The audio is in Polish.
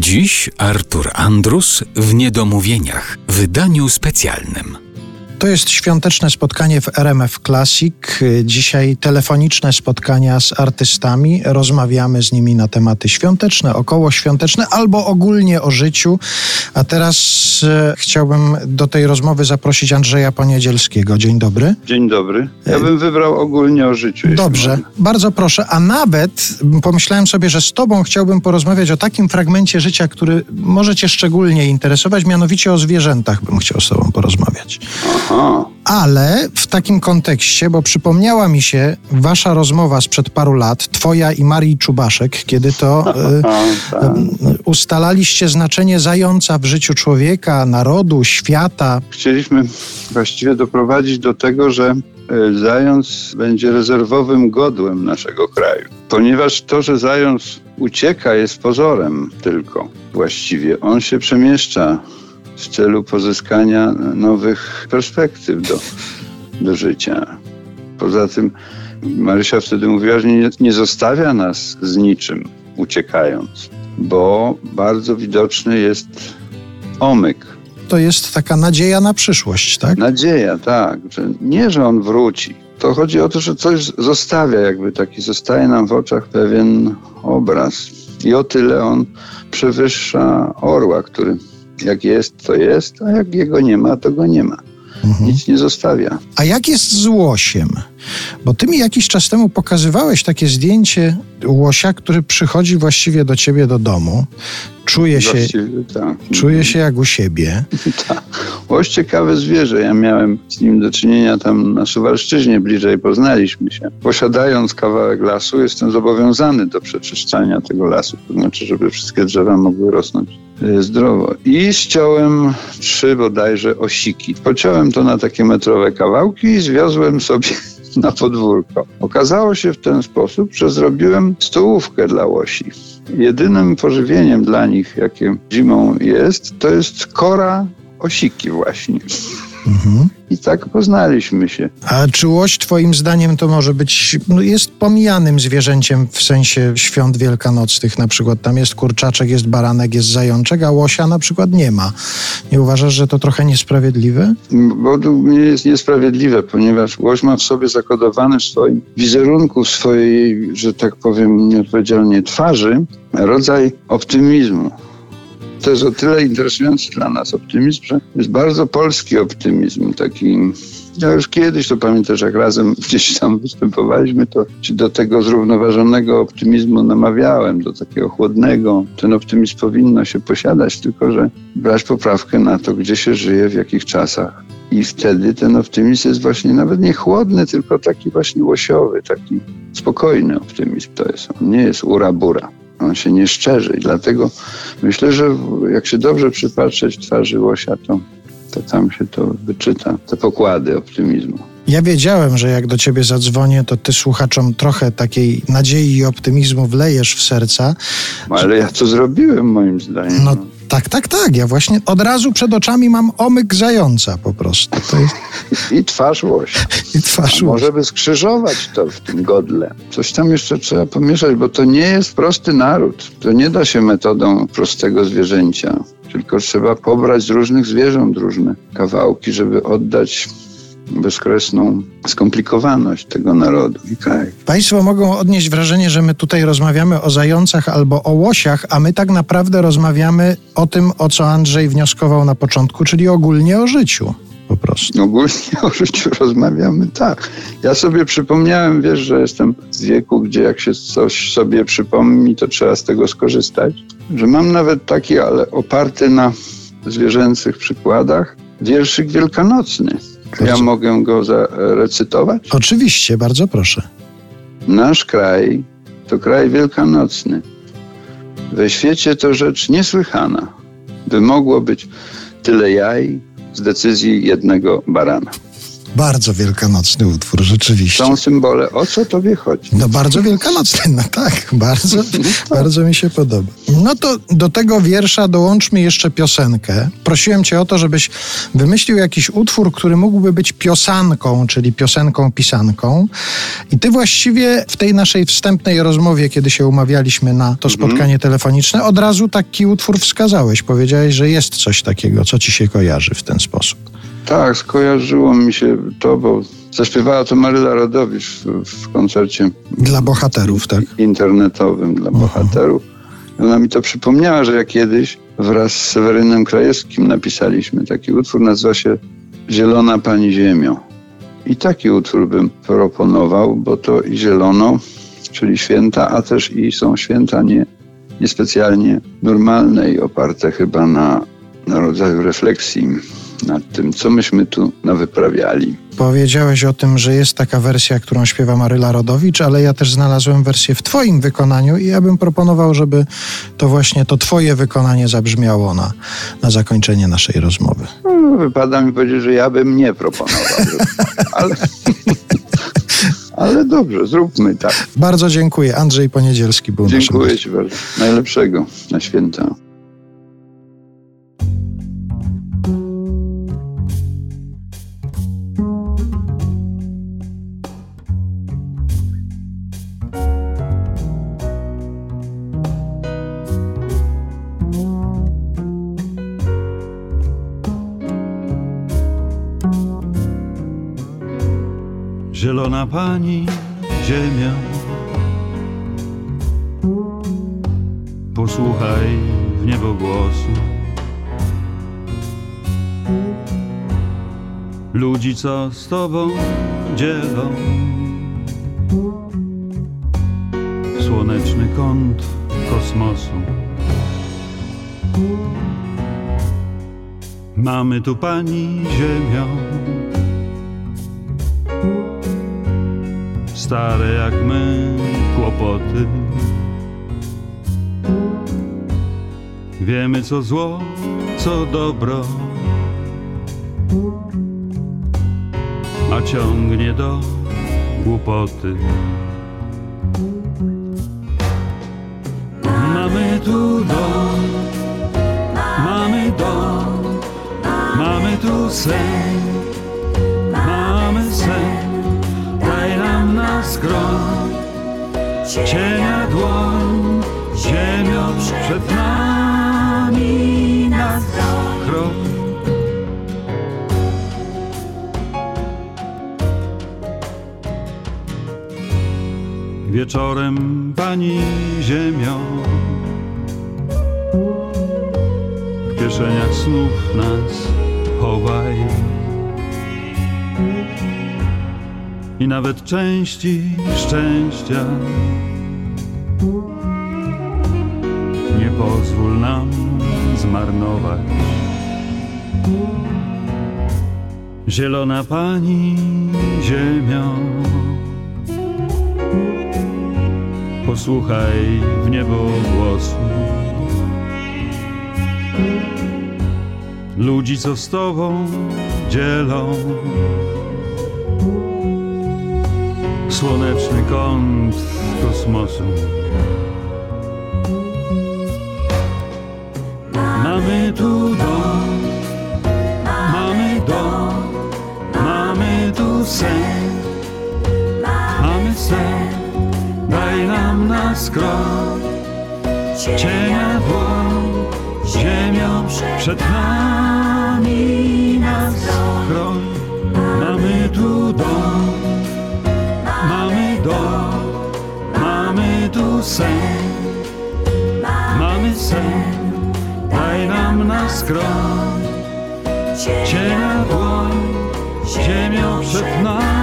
Dziś Artur Andrus w Niedomówieniach, wydaniu specjalnym. To jest świąteczne spotkanie w RMF Classic. Dzisiaj telefoniczne spotkania z artystami. Rozmawiamy z nimi na tematy świąteczne, okołoświąteczne albo ogólnie o życiu. A teraz e, chciałbym do tej rozmowy zaprosić Andrzeja Poniedzielskiego. Dzień dobry. Dzień dobry. Ja bym wybrał ogólnie o życiu. Dobrze, mogę. bardzo proszę. A nawet pomyślałem sobie, że z Tobą chciałbym porozmawiać o takim fragmencie życia, który może Cię szczególnie interesować, mianowicie o zwierzętach bym chciał z Tobą porozmawiać. Aha. Ale w takim kontekście, bo przypomniała mi się wasza rozmowa sprzed paru lat, twoja i Marii Czubaszek, kiedy to A, tak. e, ustalaliście znaczenie zająca w życiu człowieka, narodu, świata. Chcieliśmy właściwie doprowadzić do tego, że e, zając będzie rezerwowym godłem naszego kraju. Ponieważ to, że zając ucieka jest pozorem tylko właściwie. On się przemieszcza w celu pozyskania nowych perspektyw do, do życia. Poza tym Marysia wtedy mówiła, że nie, nie zostawia nas z niczym uciekając, bo bardzo widoczny jest omyk. To jest taka nadzieja na przyszłość, tak? Nadzieja, tak, że nie, że on wróci. To chodzi o to, że coś zostawia, jakby taki zostaje nam w oczach pewien obraz. I o tyle on przewyższa orła, który jak jest, to jest, a jak jego nie ma, to go nie ma. Nic nie zostawia. A jak jest z łosiem? Bo ty mi jakiś czas temu pokazywałeś takie zdjęcie łosia, który przychodzi właściwie do ciebie do domu. Czuje się, tak. czuje się jak u siebie. Tak. Łoś ciekawe zwierzę. Ja miałem z nim do czynienia tam na Suwalszczyźnie, bliżej poznaliśmy się. Posiadając kawałek lasu, jestem zobowiązany do przeczyszczania tego lasu. To znaczy, żeby wszystkie drzewa mogły rosnąć e, zdrowo. I ściąłem trzy bodajże osiki. Pociąłem to na takie metrowe kawałki i zwiozłem sobie na podwórko. Okazało się w ten sposób, że zrobiłem stołówkę dla łosi. Jedynym pożywieniem dla nich, jakie zimą jest, to jest kora osiki właśnie. Mhm. I tak poznaliśmy się. A czy łoś twoim zdaniem to może być, no jest pomijanym zwierzęciem w sensie świąt wielkanocnych na przykład. Tam jest kurczaczek, jest baranek, jest zajączek, a łosia na przykład nie ma. Nie uważasz, że to trochę niesprawiedliwe? Według mnie jest niesprawiedliwe, ponieważ łoś ma w sobie zakodowany w swoim wizerunku, w swojej, że tak powiem nieodpowiedzialnie, twarzy, rodzaj optymizmu. To jest o tyle interesujący dla nas optymizm, że jest bardzo polski optymizm, taki ja już kiedyś to pamiętasz, jak razem gdzieś tam występowaliśmy, to ci do tego zrównoważonego optymizmu namawiałem, do takiego chłodnego. Ten optymizm powinno się posiadać, tylko że brać poprawkę na to, gdzie się żyje, w jakich czasach. I wtedy ten optymizm jest właśnie nawet nie chłodny, tylko taki właśnie łosiowy, taki spokojny optymizm to jest. On nie jest ura-bura. On się nie szczerzy i dlatego myślę, że jak się dobrze przypatrzeć twarzy łosia, to to tam się to wyczyta, te pokłady optymizmu. Ja wiedziałem, że jak do ciebie zadzwonię, to ty słuchaczom trochę takiej nadziei i optymizmu wlejesz w serca. Ale ja to zrobiłem moim zdaniem. No tak, tak, tak. Ja właśnie od razu przed oczami mam omyk zająca po prostu. Jest I twarz łosia. i twarz może by skrzyżować to w tym godle. Coś tam jeszcze trzeba pomieszać, bo to nie jest prosty naród. To nie da się metodą prostego zwierzęcia. Tylko trzeba pobrać z różnych zwierząt różne kawałki, żeby oddać bezkresną skomplikowaność tego narodu i kraju. Państwo mogą odnieść wrażenie, że my tutaj rozmawiamy o zającach albo o łosiach, a my tak naprawdę rozmawiamy o tym, o co Andrzej wnioskował na początku, czyli ogólnie o życiu. Po prostu. Ogólnie o życiu rozmawiamy tak. Ja sobie przypomniałem, wiesz, że jestem w wieku, gdzie jak się coś sobie przypomni, to trzeba z tego skorzystać. Że mam nawet taki, ale oparty na zwierzęcych przykładach, wierszyk wielkanocny. Ja mogę go zarecytować? Oczywiście, bardzo proszę. Nasz kraj to kraj wielkanocny. We świecie to rzecz niesłychana, by mogło być tyle jaj z decyzji jednego barana. Bardzo wielkanocny utwór, rzeczywiście. Są symbole. O co tobie chodzi? No bardzo wielkanocny, no tak, bardzo, bardzo mi się podoba. No to do tego wiersza dołączmy jeszcze piosenkę. Prosiłem cię o to, żebyś wymyślił jakiś utwór, który mógłby być piosanką, czyli piosenką pisanką. I ty właściwie w tej naszej wstępnej rozmowie, kiedy się umawialiśmy na to spotkanie telefoniczne, od razu taki utwór wskazałeś. Powiedziałeś, że jest coś takiego, co ci się kojarzy w ten sposób. Tak, skojarzyło mi się to, bo zaśpiewała to Maryla Rodowicz w, w koncercie Dla bohaterów, tak? internetowym dla bohaterów. Ona mi to przypomniała, że ja kiedyś wraz z Sewerynem Krajewskim napisaliśmy taki utwór, nazywa się Zielona Pani Ziemio. I taki utwór bym proponował, bo to i zielono, czyli święta, a też i są święta nie, niespecjalnie normalne i oparte chyba na, na rodzaju refleksji nad tym, co myśmy tu nawyprawiali. Powiedziałeś o tym, że jest taka wersja, którą śpiewa Maryla Rodowicz, ale ja też znalazłem wersję w Twoim wykonaniu i ja bym proponował, żeby to właśnie to Twoje wykonanie zabrzmiało na, na zakończenie naszej rozmowy. No, wypada mi powiedzieć, że ja bym nie proponował. ale, ale dobrze, zróbmy tak. Bardzo dziękuję. Andrzej Poniedzielski był Dziękuję. Ci bardzo. Najlepszego na święta. Zielona pani ziemia Posłuchaj w niebo głosu. Ludzi, co z tobą dzielą. Słoneczny kąt kosmosu. Mamy tu pani ziemią stare jak my kłopoty. Wiemy co zło, co dobro, a ciągnie do głupoty. Mamy tu dom, mamy dom, mamy tu sen, skroń cienia dłoń, ziemio przed nami nas chroń. Wieczorem pani ziemio w kieszeniach snów nas chowaj i nawet części szczęścia. Nie pozwól nam zmarnować. Zielona pani ziemio, posłuchaj w niebo głosu. Ludzi, co z tobą dzielą słoneczny kąt kosmosu. Mamy tu dom, mamy dom, mamy tu sen, mamy sen, daj nam na skroń, cienia dłoń, ziemią przed nami nas chroń. Mamy tu dom, sen, mamy sen, daj nam na skroń, cienia dłoń, ziemią przed nami